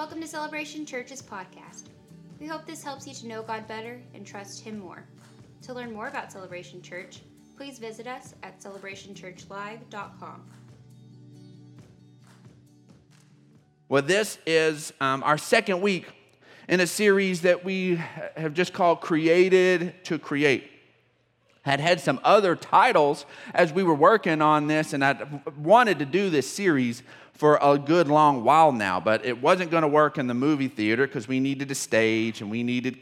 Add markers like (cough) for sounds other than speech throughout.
Welcome to Celebration Church's podcast. We hope this helps you to know God better and trust Him more. To learn more about Celebration Church, please visit us at celebrationchurchlive.com. Well, this is um, our second week in a series that we have just called Created to Create. Had had some other titles as we were working on this, and I wanted to do this series for a good long while now, but it wasn't going to work in the movie theater because we needed a stage and we needed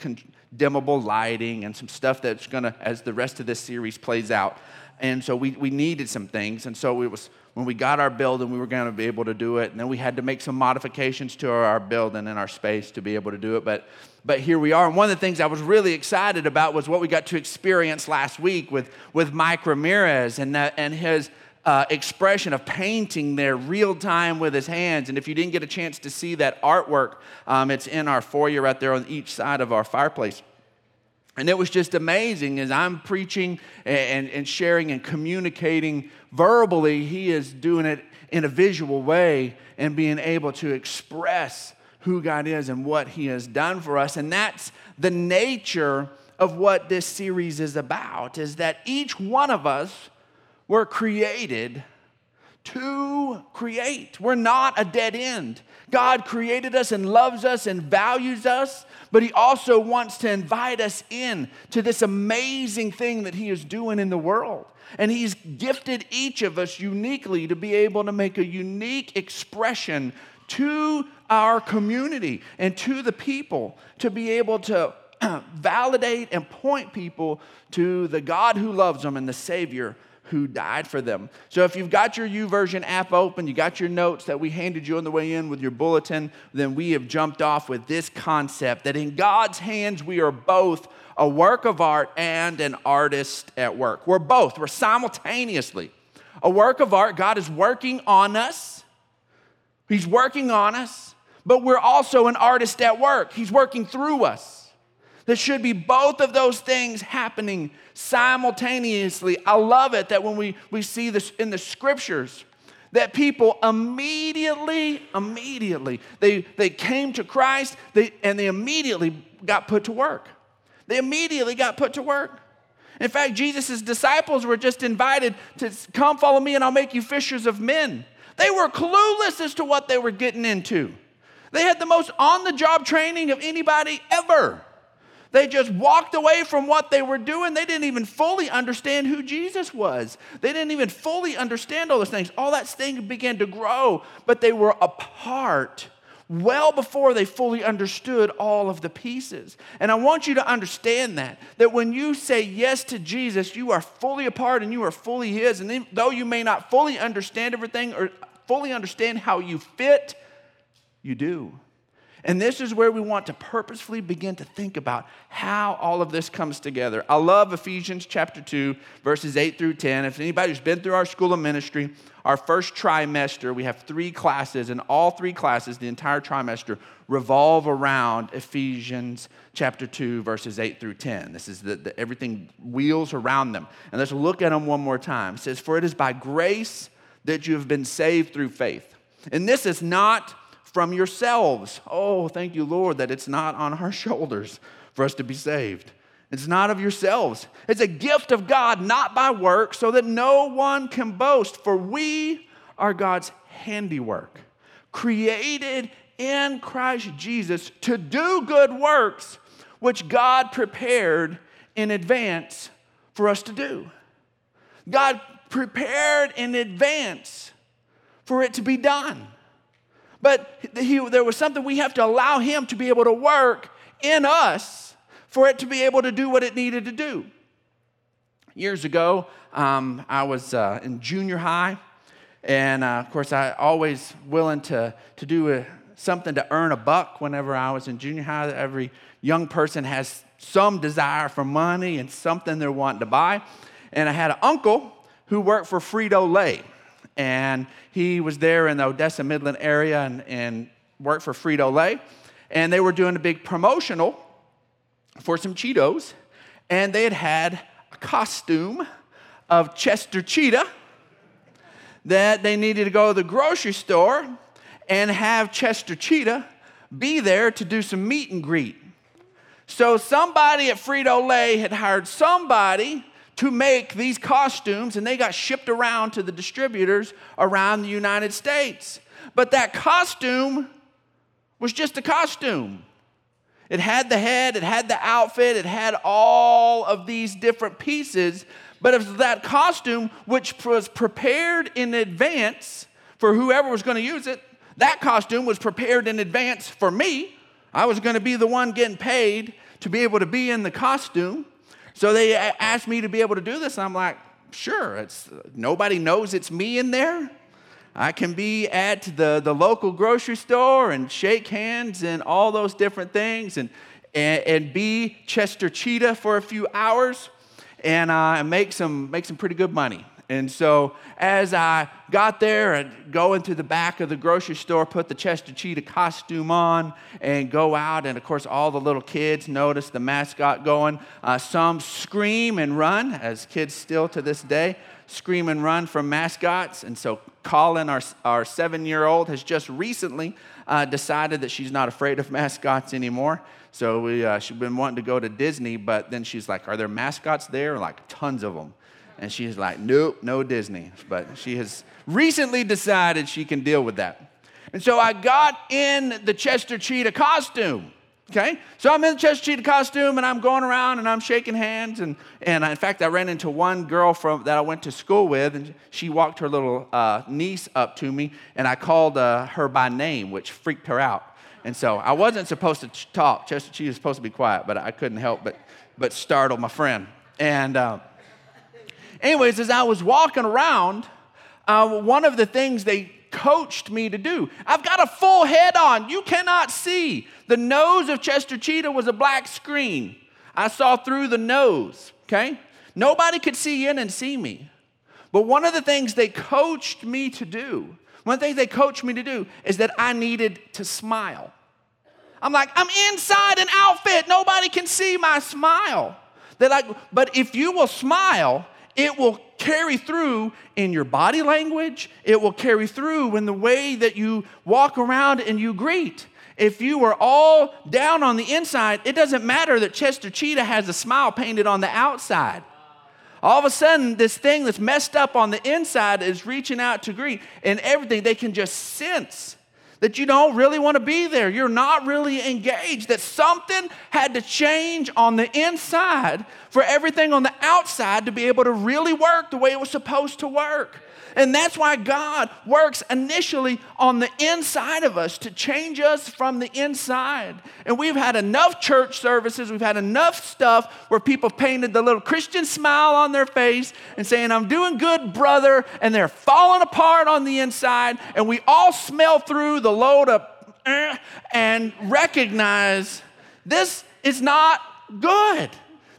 dimmable lighting and some stuff that's going to, as the rest of this series plays out. And so we, we needed some things. And so it was when we got our building, we were going to be able to do it. And then we had to make some modifications to our, our building and our space to be able to do it. But, but here we are. And one of the things I was really excited about was what we got to experience last week with, with Mike Ramirez and, and his uh, expression of painting there real time with his hands. And if you didn't get a chance to see that artwork, um, it's in our foyer right there on each side of our fireplace. And it was just amazing as I'm preaching and, and sharing and communicating verbally, he is doing it in a visual way and being able to express who God is and what he has done for us. And that's the nature of what this series is about is that each one of us we're created to create. We're not a dead end. God created us and loves us and values us, but He also wants to invite us in to this amazing thing that He is doing in the world. And He's gifted each of us uniquely to be able to make a unique expression to our community and to the people to be able to (clears throat) validate and point people to the God who loves them and the Savior who died for them. So if you've got your YouVersion app open, you got your notes that we handed you on the way in with your bulletin, then we have jumped off with this concept that in God's hands we are both a work of art and an artist at work. We're both, we're simultaneously. A work of art, God is working on us. He's working on us, but we're also an artist at work. He's working through us. There should be both of those things happening simultaneously. I love it that when we, we see this in the scriptures, that people immediately, immediately, they, they came to Christ they, and they immediately got put to work. They immediately got put to work. In fact, Jesus' disciples were just invited to come follow me and I'll make you fishers of men. They were clueless as to what they were getting into. They had the most on the job training of anybody ever. They just walked away from what they were doing. They didn't even fully understand who Jesus was. They didn't even fully understand all those things. All that thing began to grow, but they were apart well before they fully understood all of the pieces. And I want you to understand that that when you say yes to Jesus, you are fully apart and you are fully his. And though you may not fully understand everything or fully understand how you fit, you do. And this is where we want to purposefully begin to think about how all of this comes together. I love Ephesians chapter 2, verses 8 through 10. If anybody's been through our school of ministry, our first trimester, we have three classes, and all three classes, the entire trimester, revolve around Ephesians chapter 2, verses 8 through 10. This is the, the everything wheels around them. And let's look at them one more time. It says, For it is by grace that you have been saved through faith. And this is not from yourselves. Oh, thank you, Lord, that it's not on our (laughs) shoulders for us to be saved. It's not of yourselves. It's a gift of God, not by work, so that no one can boast. For we are God's handiwork, created in Christ Jesus to do good works, which God prepared in advance for us to do. God prepared in advance for it to be done. But he, there was something we have to allow Him to be able to work in us for it to be able to do what it needed to do. Years ago, um, I was uh, in junior high, and uh, of course, I always willing to, to do a, something to earn a buck whenever I was in junior high. Every young person has some desire for money and something they're wanting to buy. And I had an uncle who worked for Frito Lay and he was there in the Odessa Midland area and, and worked for Frito Lay. And they were doing a big promotional for some Cheetos, and they had had a costume of Chester Cheetah that they needed to go to the grocery store and have Chester Cheetah be there to do some meet and greet. So somebody at Frito Lay had hired somebody to make these costumes, and they got shipped around to the distributors around the United States. But that costume was just a costume. It had the head, it had the outfit, it had all of these different pieces, but it was that costume which was prepared in advance for whoever was going to use it. That costume was prepared in advance for me. I was going to be the one getting paid to be able to be in the costume. So they asked me to be able to do this. I'm like, sure, it's, nobody knows it's me in there. I can be at the, the local grocery store and shake hands and all those different things and, and, and be Chester Cheetah for a few hours and uh, make, some, make some pretty good money. And so as I got there and go into the back of the grocery store, put the Chester Cheetah costume on, and go out, and of course, all the little kids notice the mascot going. Uh, some scream and run, as kids still to this day scream and run from mascots. And so Colin, our, our seven year old, has just recently uh, decided that she's not afraid of mascots anymore. So we, uh, she's been wanting to go to Disney, but then she's like, Are there mascots there? Like tons of them. And she's like, nope, no Disney. But she has recently decided she can deal with that. And so I got in the Chester Cheetah costume. Okay? So I'm in the Chester Cheetah costume and I'm going around and I'm shaking hands. And, and in fact, I ran into one girl from, that I went to school with, and she walked her little uh, niece up to me, and I called uh, her by name, which freaked her out. And so I wasn't supposed to talk. Chester Cheetah was supposed to be quiet, but I couldn't help but, but startle my friend. And, uh, Anyways, as I was walking around, uh, one of the things they coached me to do, I've got a full head on. You cannot see. The nose of Chester Cheetah was a black screen. I saw through the nose, okay? Nobody could see in and see me. But one of the things they coached me to do, one of the things they coached me to do is that I needed to smile. I'm like, I'm inside an outfit. Nobody can see my smile. They're like, but if you will smile, it will carry through in your body language, it will carry through in the way that you walk around and you greet. If you are all down on the inside, it doesn't matter that Chester Cheetah has a smile painted on the outside. All of a sudden, this thing that's messed up on the inside is reaching out to greet, and everything they can just sense that you don't really want to be there. You're not really engaged, that something had to change on the inside for everything on the outside to be able to really work the way it was supposed to work. And that's why God works initially on the inside of us to change us from the inside. And we've had enough church services, we've had enough stuff where people painted the little Christian smile on their face and saying, I'm doing good, brother, and they're falling apart on the inside. And we all smell through the load of eh, and recognize this is not good.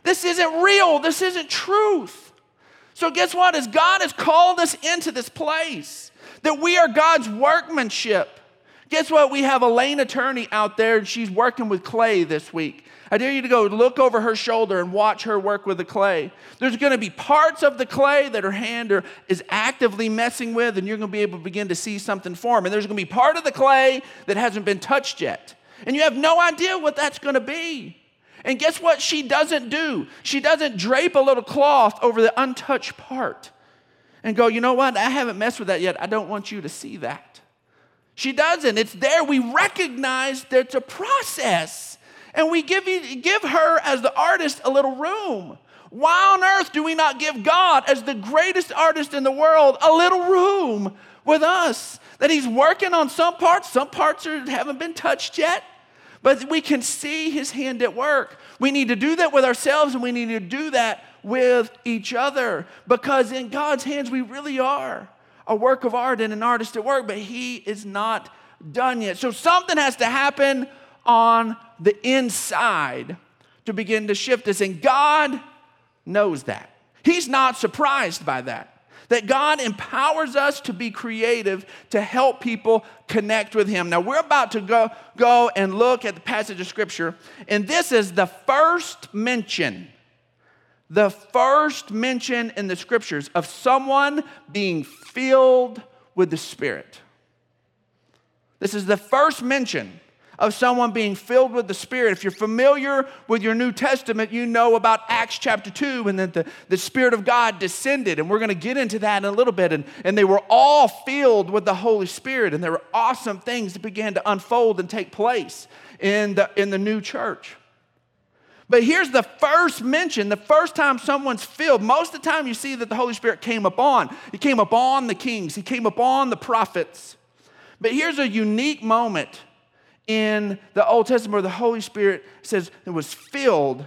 This isn't real. This isn't truth. So, guess what? As God has called us into this place, that we are God's workmanship. Guess what? We have a lane attorney out there, and she's working with clay this week. I dare you to go look over her shoulder and watch her work with the clay. There's going to be parts of the clay that her hand is actively messing with, and you're going to be able to begin to see something form. And there's going to be part of the clay that hasn't been touched yet. And you have no idea what that's going to be. And guess what she doesn't do? She doesn't drape a little cloth over the untouched part and go, you know what? I haven't messed with that yet. I don't want you to see that. She doesn't. It's there. We recognize that it's a process. And we give, give her, as the artist, a little room. Why on earth do we not give God, as the greatest artist in the world, a little room with us? That He's working on some parts, some parts are, haven't been touched yet. But we can see his hand at work. We need to do that with ourselves and we need to do that with each other because in God's hands we really are a work of art and an artist at work, but he is not done yet. So something has to happen on the inside to begin to shift us. And God knows that. He's not surprised by that that God empowers us to be creative to help people connect with Him. Now, we're about to go, go and look at the passage of Scripture, and this is the first mention, the first mention in the Scriptures of someone being filled with the Spirit. This is the first mention of someone being filled with the Spirit. If you're familiar with your New Testament, you know about Acts chapter 2 and that the, the Spirit of God descended. And we're going to get into that in a little bit. And, and they were all filled with the Holy Spirit. And there were awesome things that began to unfold and take place in the, in the new church. But here's the first mention, the first time someone's filled. Most of the time, you see that the Holy Spirit came upon. He came upon the kings, he came upon the prophets. But here's a unique moment in the Old Testament where the Holy Spirit says it was filled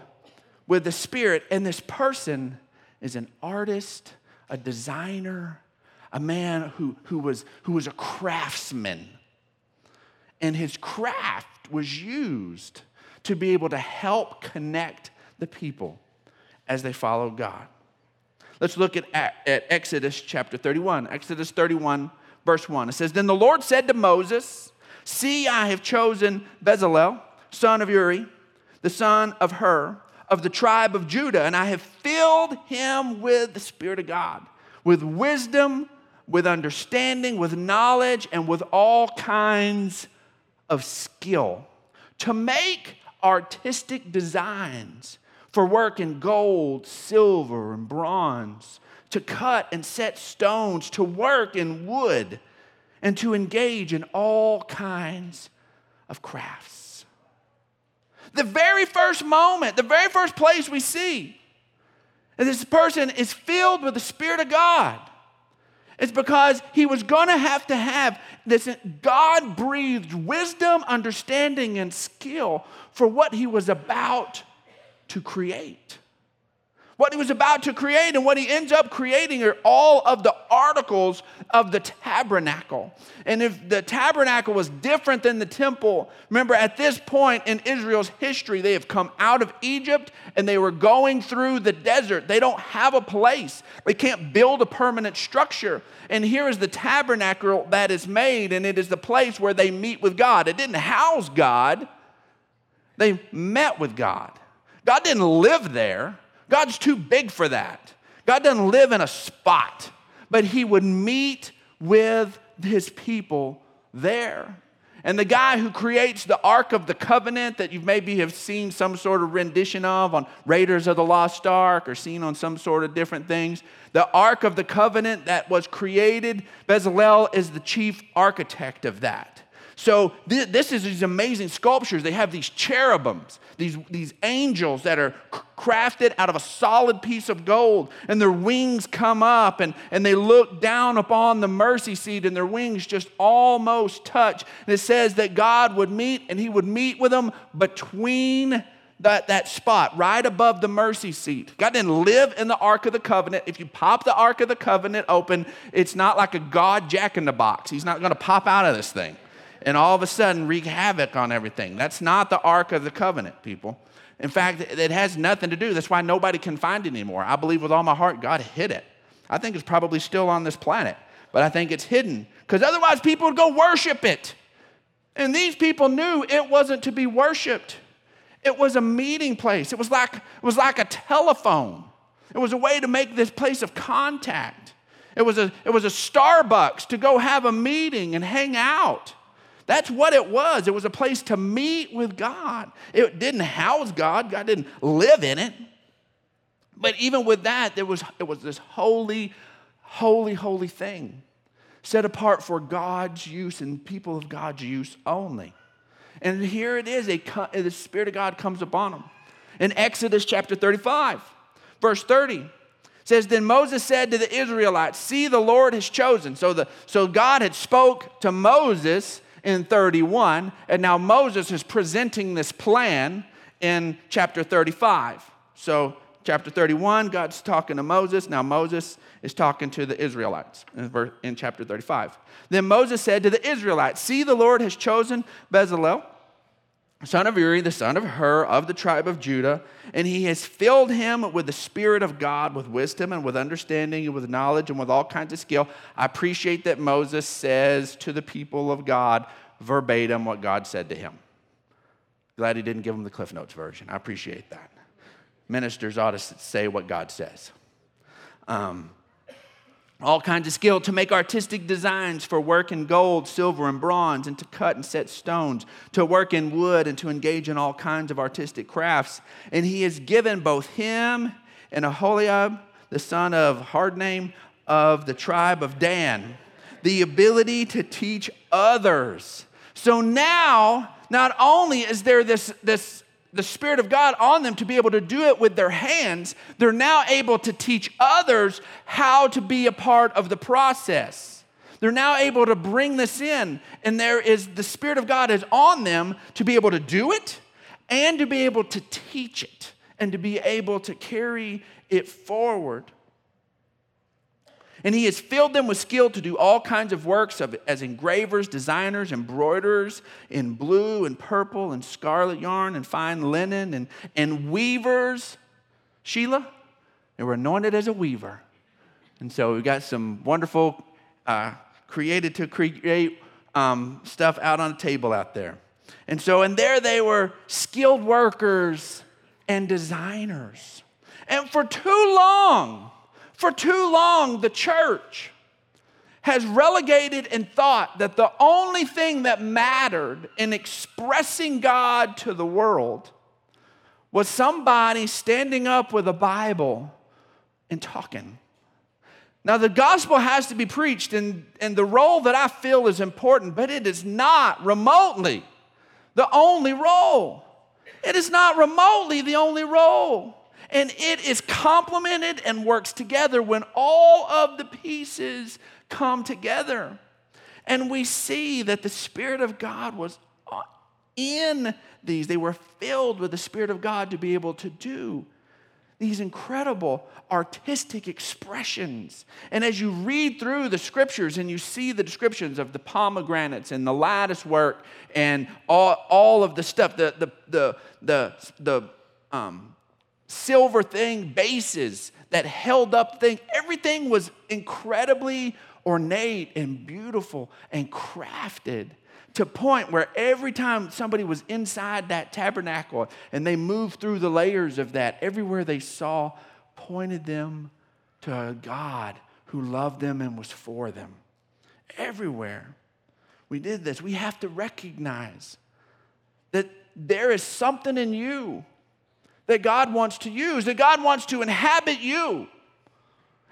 with the Spirit, and this person is an artist, a designer, a man who, who, was, who was a craftsman. And his craft was used to be able to help connect the people as they follow God. Let's look at, at Exodus chapter 31. Exodus 31, verse 1. It says, Then the Lord said to Moses, See, I have chosen Bezalel, son of Uri, the son of Hur, of the tribe of Judah, and I have filled him with the Spirit of God, with wisdom, with understanding, with knowledge, and with all kinds of skill to make artistic designs for work in gold, silver, and bronze, to cut and set stones, to work in wood and to engage in all kinds of crafts. The very first moment, the very first place we see that this person is filled with the Spirit of God is because he was going to have to have this God breathed wisdom, understanding, and skill for what he was about to create what he was about to create and what he ends up creating are all of the articles of the tabernacle. And if the tabernacle was different than the temple, remember at this point in Israel's history, they have come out of Egypt and they were going through the desert. They don't have a place, they can't build a permanent structure. And here is the tabernacle that is made, and it is the place where they meet with God. It didn't house God, they met with God. God didn't live there. God's too big for that. God doesn't live in a spot, but He would meet with His people there. And the guy who creates the Ark of the Covenant that you maybe have seen some sort of rendition of on Raiders of the Lost Ark or seen on some sort of different things, the Ark of the Covenant that was created, Bezalel is the chief architect of that. So th- this is these amazing sculptures. They have these cherubims, these, these angels that are crafted out of a solid piece of gold, and their wings come up and, and they look down upon the mercy seat, and their wings just almost touch. And it says that God would meet, and He would meet with them between that, that spot right above the mercy seat. God didn't live in the Ark of the Covenant. If you pop the Ark of the Covenant open, it's not like a God jack in the box. He's not going to pop out of this thing and all of a sudden wreak havoc on everything. That's not the Ark of the Covenant, people. In fact, it has nothing to do. That's why nobody can find it anymore. I believe with all my heart God hid it. I think it's probably still on this planet, but I think it's hidden because otherwise people would go worship it. And these people knew it wasn't to be worshiped. It was a meeting place. It was like, it was like a telephone. It was a way to make this place of contact. It was, a, it was a Starbucks to go have a meeting and hang out. That's what it was. It was a place to meet with God. It didn't house God, God didn't live in it. But even with that, there was, it was this holy, holy, holy thing set apart for God's use and people of God's use only. And here it is, the Spirit of God comes upon them. In Exodus chapter 35, verse 30, says then moses said to the israelites see the lord has chosen so the so god had spoke to moses in 31, and now Moses is presenting this plan in chapter 35. So, chapter 31, God's talking to Moses. Now, Moses is talking to the Israelites in, chapter 35. Then Moses said to the Israelites, See, the Lord has chosen Bezalel, son of Uri, the son of Hur, of the tribe of Judah, and he has filled him with the Spirit of God, with wisdom and with understanding and with knowledge and with all kinds of skill. I appreciate that Moses says to the people of God verbatim what God said to him. Glad he didn't give him the Cliff Notes version. I appreciate that. Ministers ought to say what God says. Um, all kinds of skill to make artistic designs for work in gold, silver, and bronze, and to cut and set stones, to work in wood, and to engage in all kinds of artistic crafts. And he has given both him and Aholiab, the son of Hardname of the tribe of Dan, the ability to teach others. So now, not only is there this, this the Spirit of God on them to be able to do it with their hands, they're now able to teach others how to be a part of the process. They're now able to bring this in, and there is the Spirit of God is on them to be able to do it and to be able to teach it and to be able to carry it forward. And he has filled them with skill to do all kinds of works of, as engravers, designers, embroiderers in blue and purple and scarlet yarn and fine linen and, and weavers. Sheila, they were anointed as a weaver. And so we got some wonderful uh, created to create um, stuff out on a table out there. And so, and there they were skilled workers and designers. And for too long, for too long, the church has relegated and thought that the only thing that mattered in expressing God to the world was somebody standing up with a Bible and talking. Now, the gospel has to be preached, and, and the role that I feel is important, but it is not remotely the only role. It is not remotely the only role and it is complemented and works together when all of the pieces come together. And we see that the Spirit of God was in these. They were filled with the Spirit of God to be able to do these incredible artistic expressions. And as you read through the scriptures and you see the descriptions of the pomegranates and the lattice work and all, all of the stuff, the, the, the, the, the um, silver thing, bases that held up thing. Everything was incredibly ornate and beautiful and crafted to point where every time somebody was inside that tabernacle and they moved through the layers of that, everywhere they saw pointed them to a God who loved them and was for them. Everywhere. We did this. We have to recognize that there is something in you that God wants to use, that God wants to inhabit you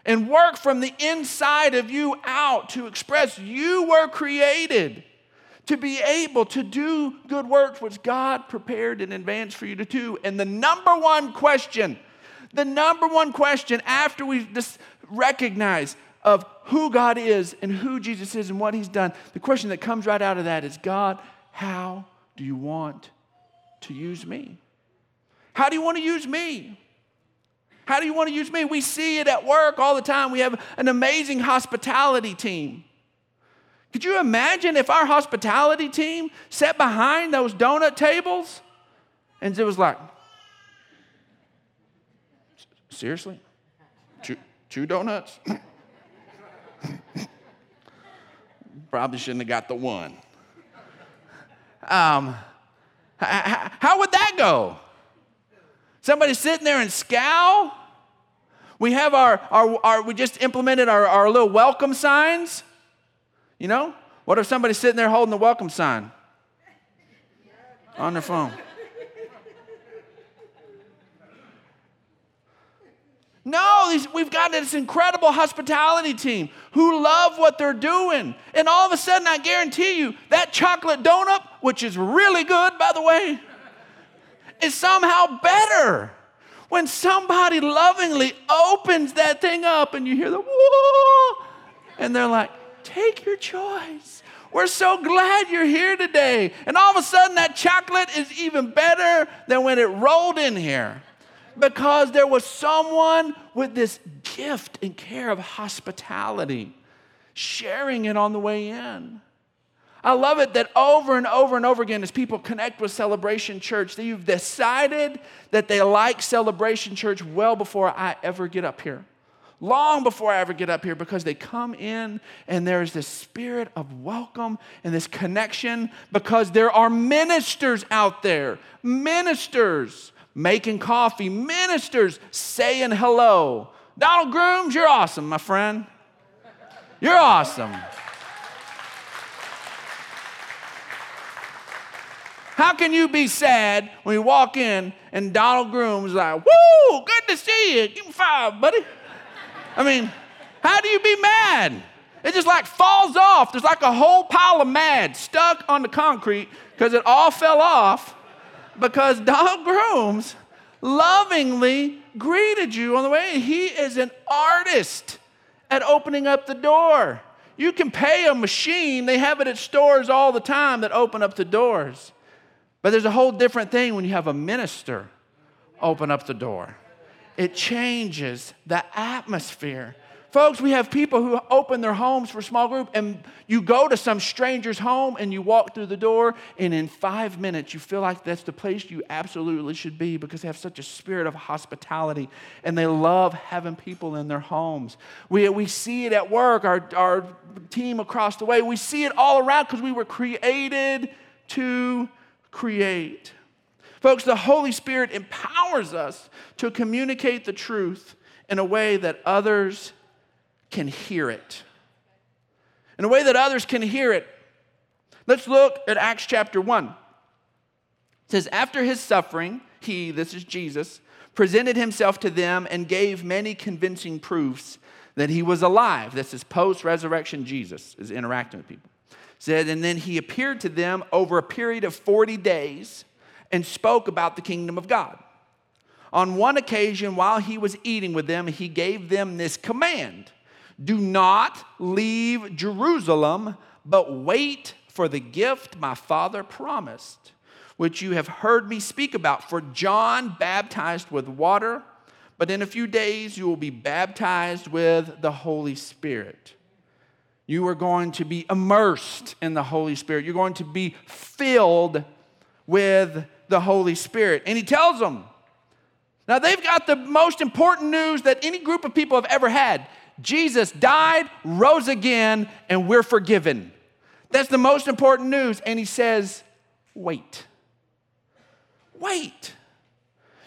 and work from the inside of you out to express you were created to be able to do good works which God prepared in advance for you to do. And the number one question, the number one question after we just recognize of who God is and who Jesus is and what he's done, the question that comes right out of that is God, how do you want to use me? How do you want to use me? How do you want to use me? We see it at work all the time. We have an amazing hospitality team. Could you imagine if our hospitality team sat behind those donut tables and it was like, seriously? Two, two donuts? (laughs) Probably shouldn't have got the one. Um, how would that go? Somebody sitting there and scowl. We have our, our, our we just implemented our, our little welcome signs. You know? What if somebody's sitting there holding the welcome sign on their phone? No, we've got this incredible hospitality team who love what they're doing. And all of a sudden, I guarantee you, that chocolate donut, which is really good, by the way, is somehow better. When somebody lovingly opens that thing up and you hear the whoa, and they're like, take your choice. We're so glad you're here today. And all of a sudden, that chocolate is even better than when it rolled in here because there was someone with this gift and care of hospitality sharing it on the way in. I love it that over and over and over again, as people connect with Celebration Church, that you've decided that they like Celebration Church well before I ever get up here. Long before I ever get up here, because they come in and there's this spirit of welcome and this connection, because there are ministers out there, ministers making coffee, ministers saying hello. Donald Grooms, you're awesome, my friend. You're awesome. How can you be sad when you walk in and Donald Groom's like, woo, good to see you. Give me five, buddy. I mean, how do you be mad? It just like falls off. There's like a whole pile of mad stuck on the concrete because it all fell off because (laughs) Donald Grooms lovingly greeted you on the way. He is an artist at opening up the door. You can pay a machine, they have it at stores all the time that open up the doors. But there's a whole different thing when you have a minister open up the door. It changes the atmosphere. Folks, we have people who open their homes for small group, and you go to some stranger's home and you walk through the door, and in five minutes, you feel like that's the place you absolutely should be because they have such a spirit of hospitality and they love having people in their homes. We, we see it at work, our, our team across the way, we see it all around because we were created to create. Folks, the Holy Spirit empowers us to communicate the truth in a way that others can hear it. In a way that others can hear it. Let's look at Acts chapter 1. It says, After his suffering, he, this is Jesus, presented himself to them and gave many convincing proofs that he was alive. This is post resurrection Jesus, is interacting with people. Said, and then he appeared to them over a period of 40 days and spoke about the kingdom of God. On one occasion, while he was eating with them, he gave them this command do not leave Jerusalem, but wait for the gift my father promised, which you have heard me speak about. For John baptized with water, but in a few days you will be baptized with the Holy Spirit. You are going to be immersed in the Holy Spirit. You're going to be filled with the Holy Spirit. And he tells them, now they've got the most important news that any group of people have ever had. Jesus died, rose again, and we're forgiven. That's the most important news. And he says, wait. Wait.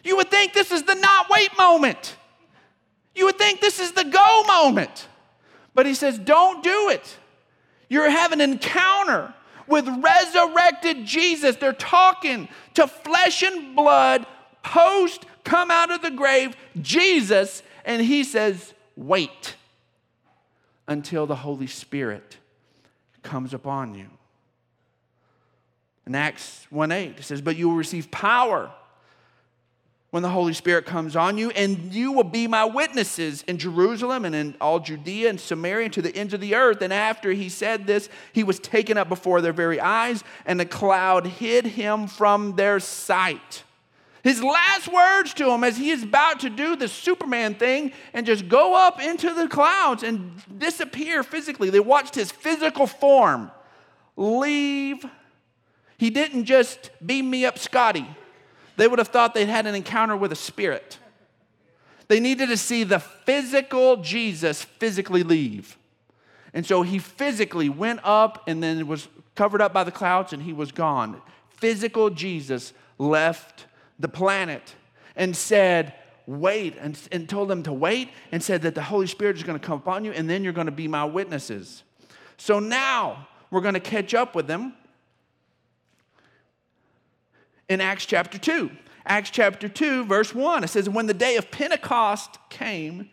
You would think this is the not wait moment. You would think this is the go moment. But he says, don't do it. You're having an encounter with resurrected Jesus. They're talking to flesh and blood, post come out of the grave, Jesus, and he says, wait until the Holy Spirit comes upon you. In Acts 1 8, it says, But you will receive power when the Holy Spirit comes on you, and you will be my witnesses in Jerusalem and in all Judea and Samaria and to the ends of the earth. And after he said this, he was taken up before their very eyes, and the cloud hid him from their sight. His last words to him as he is about to do the Superman thing and just go up into the clouds and disappear physically. They watched his physical form leave. He didn't just beam me up, Scotty. They would have thought they'd had an encounter with a spirit. They needed to see the physical Jesus physically leave. And so he physically went up and then was covered up by the clouds and he was gone. Physical Jesus left the planet and said, Wait, and, and told them to wait and said that the Holy Spirit is going to come upon you and then you're going to be my witnesses. So now we're going to catch up with them in Acts chapter 2. Acts chapter 2, verse 1, it says, When the day of Pentecost came,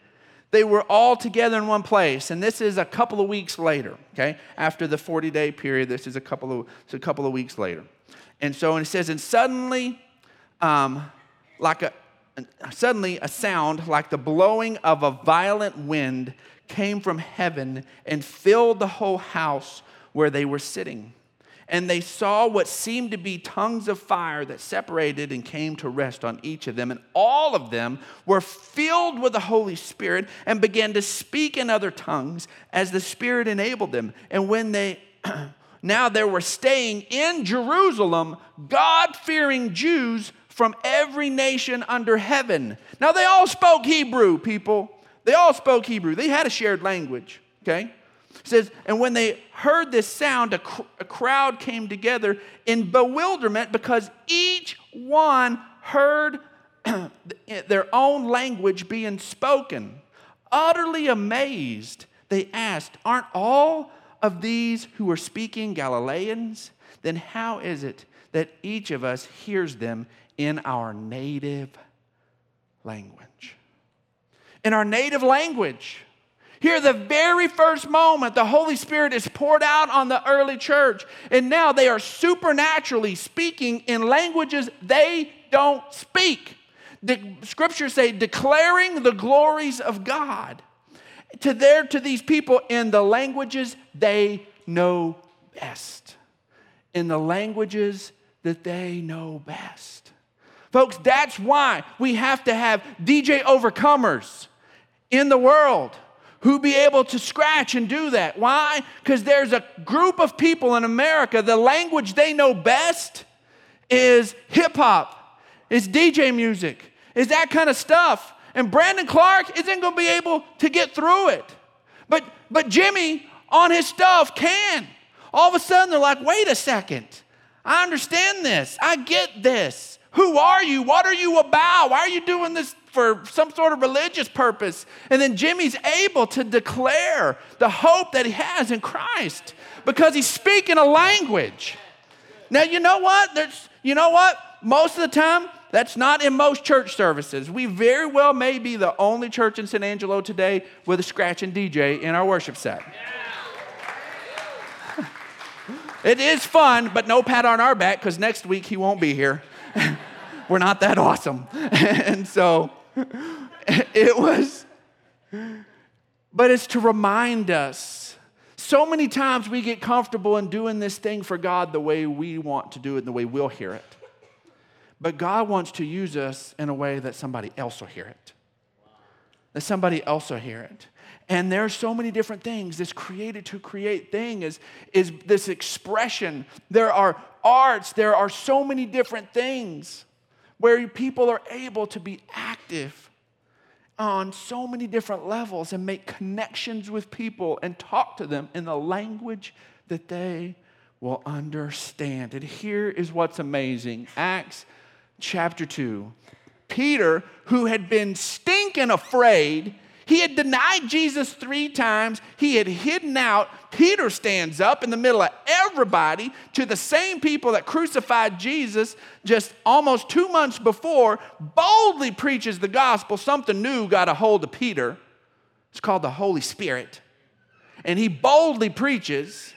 they were all together in one place. And this is a couple of weeks later, okay? After the 40 day period, this is a couple of, a couple of weeks later. And so and it says, And suddenly um, like a, suddenly a sound like the blowing of a violent wind came from heaven and filled the whole house where they were sitting. And they saw what seemed to be tongues of fire that separated and came to rest on each of them. And all of them were filled with the Holy Spirit and began to speak in other tongues as the Spirit enabled them. And when they (clears throat) now there were staying in Jerusalem God fearing Jews from every nation under heaven. Now, they all spoke Hebrew, people. They all spoke Hebrew. They had a shared language, okay? It says, and when they heard this sound, a, cr- a crowd came together in bewilderment because each one heard (clears throat) their own language being spoken. Utterly amazed, they asked, Aren't all of these who are speaking Galileans? Then how is it that each of us hears them in our native language? In our native language. Here, the very first moment, the Holy Spirit is poured out on the early church, and now they are supernaturally speaking in languages they don't speak. The scriptures say, declaring the glories of God to their to these people in the languages they know best. In the languages that they know best. Folks, that's why we have to have DJ overcomers in the world who be able to scratch and do that. Why? Because there's a group of people in America, the language they know best is hip hop, is DJ music, is that kind of stuff. And Brandon Clark isn't going to be able to get through it. But, but Jimmy on his stuff can. All of a sudden, they're like, wait a second. I understand this. I get this. Who are you? What are you about? Why are you doing this for some sort of religious purpose. And then Jimmy's able to declare the hope that he has in Christ because he's speaking a language. Now, you know what? There's, you know what? Most of the time, that's not in most church services. We very well may be the only church in San Angelo today with a scratching DJ in our worship set. It is fun, but no pat on our back because next week he won't be here. (laughs) We're not that awesome. (laughs) and so (laughs) it was, but it's to remind us. So many times we get comfortable in doing this thing for God the way we want to do it and the way we'll hear it. But God wants to use us in a way that somebody else will hear it. That somebody else will hear it. And there are so many different things. This created to create thing is, is this expression. There are arts, there are so many different things where people are able to be active on so many different levels and make connections with people and talk to them in the language that they will understand. And here is what's amazing Acts chapter 2. Peter, who had been stinking afraid, he had denied Jesus three times. He had hidden out. Peter stands up in the middle of everybody to the same people that crucified Jesus just almost two months before, boldly preaches the gospel. Something new got a hold of Peter. It's called the Holy Spirit. And he boldly preaches.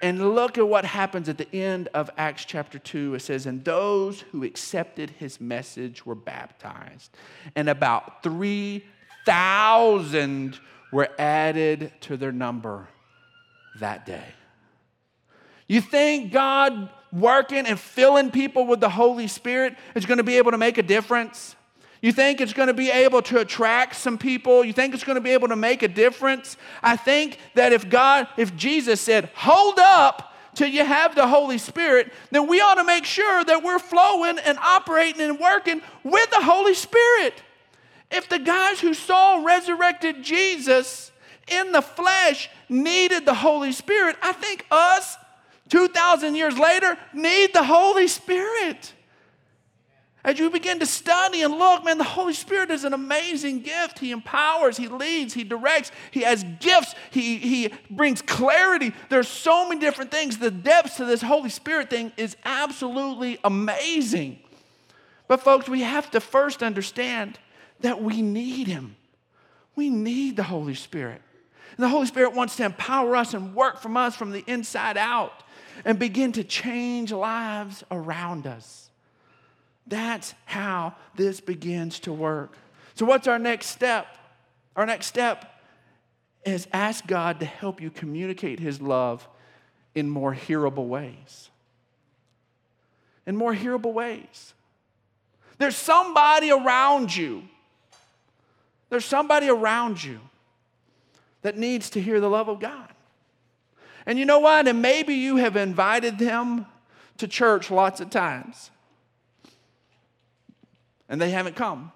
And look at what happens at the end of Acts chapter 2. It says, And those who accepted his message were baptized. And about three thousand were added to their number that day. You think God working and filling people with the Holy Spirit is going to be able to make a difference? You think it's going to be able to attract some people? You think it's going to be able to make a difference? I think that if God, if Jesus said, hold up till you have the Holy Spirit, then we ought to make sure that we're flowing and operating and working with the Holy Spirit. If the guys who saw resurrected Jesus in the flesh needed the Holy Spirit, I think us, 2,000 years later, need the Holy Spirit. As you begin to study and look, man, the Holy Spirit is an amazing gift. He empowers, He leads, He directs, He has gifts, He, he brings clarity. There's so many different things. The depths to this Holy Spirit thing is absolutely amazing. But, folks, we have to first understand that we need Him. We need the Holy Spirit. And the Holy Spirit wants to empower us and work from us from the inside out and begin to change lives around us. That's how this begins to work. So, what's our next step? Our next step is ask God to help you communicate His love in more hearable ways. In more hearable ways. There's somebody around you there's somebody around you that needs to hear the love of God. And you know what? And maybe you have invited them to church lots of times and they haven't come.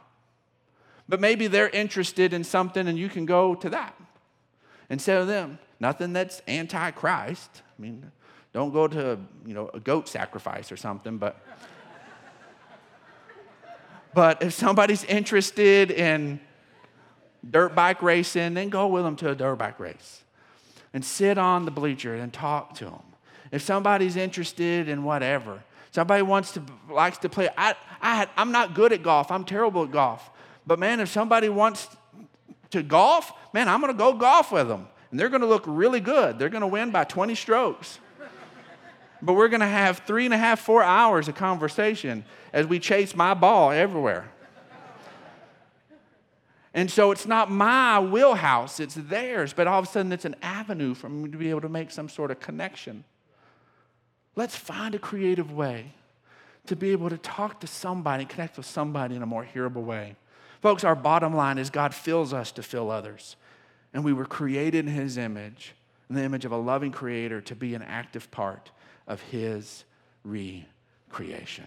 But maybe they're interested in something and you can go to that instead of them. Nothing that's anti Christ. I mean, don't go to, you know, a goat sacrifice or something, but (laughs) but if somebody's interested in dirt bike racing, then go with them to a dirt bike race and sit on the bleacher and talk to them. If somebody's interested in whatever, somebody wants to likes to play. I, I I'm not good at golf. I'm terrible at golf. But man, if somebody wants to golf, man, I'm going to go golf with them, and they're going to look really good. They're going to win by 20 strokes. but we're going to have three and a half, four hours of conversation as we chase my ball everywhere. And so it's not my wheelhouse, it's theirs, but all of a sudden it's an avenue for me to be able to make some sort of connection. Let's find a creative way to be able to talk to somebody, connect with somebody in a more hearable way. Folks, our bottom line is God fills us to fill others. And we were created in His image, in the image of a loving Creator, to be an active part of His recreation.